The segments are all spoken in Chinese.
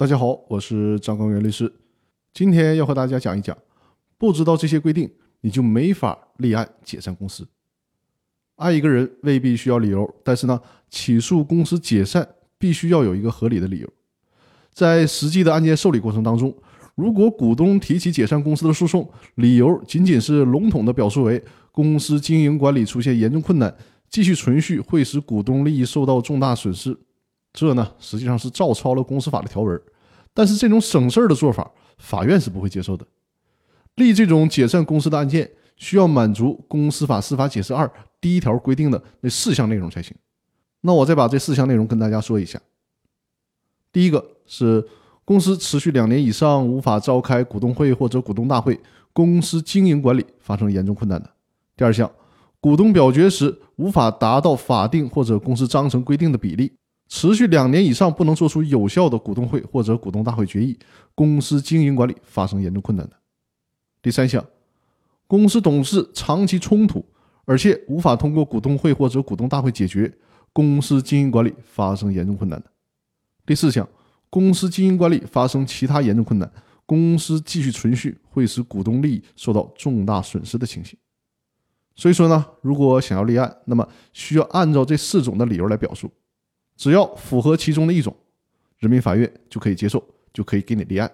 大家好，我是张光元律师。今天要和大家讲一讲，不知道这些规定，你就没法立案解散公司。爱一个人未必需要理由，但是呢，起诉公司解散必须要有一个合理的理由。在实际的案件受理过程当中，如果股东提起解散公司的诉讼，理由仅仅是笼统的表述为公司经营管理出现严重困难，继续存续会使股东利益受到重大损失。这呢，实际上是照抄了公司法的条文，但是这种省事儿的做法，法院是不会接受的。立这种解散公司的案件，需要满足《公司法司法解释二》第一条规定的那四项内容才行。那我再把这四项内容跟大家说一下。第一个是公司持续两年以上无法召开股东会或者股东大会，公司经营管理发生严重困难的。第二项，股东表决时无法达到法定或者公司章程规定的比例。持续两年以上不能做出有效的股东会或者股东大会决议，公司经营管理发生严重困难的。第三项，公司董事长期冲突，而且无法通过股东会或者股东大会解决，公司经营管理发生严重困难的。第四项，公司经营管理发生其他严重困难，公司继续存续会使股东利益受到重大损失的情形。所以说呢，如果想要立案，那么需要按照这四种的理由来表述。只要符合其中的一种，人民法院就可以接受，就可以给你立案。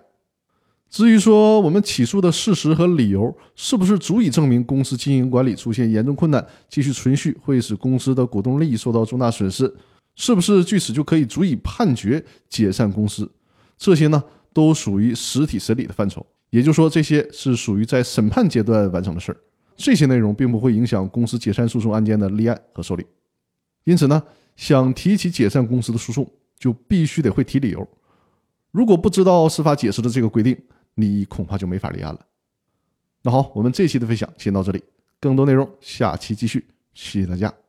至于说我们起诉的事实和理由是不是足以证明公司经营管理出现严重困难，继续存续会使公司的股东利益受到重大损失，是不是据此就可以足以判决解散公司？这些呢，都属于实体审理的范畴，也就是说，这些是属于在审判阶段完成的事儿。这些内容并不会影响公司解散诉讼案件的立案和受理。因此呢。想提起解散公司的诉讼，就必须得会提理由。如果不知道司法解释的这个规定，你恐怕就没法立案了。那好，我们这期的分享先到这里，更多内容下期继续。谢谢大家。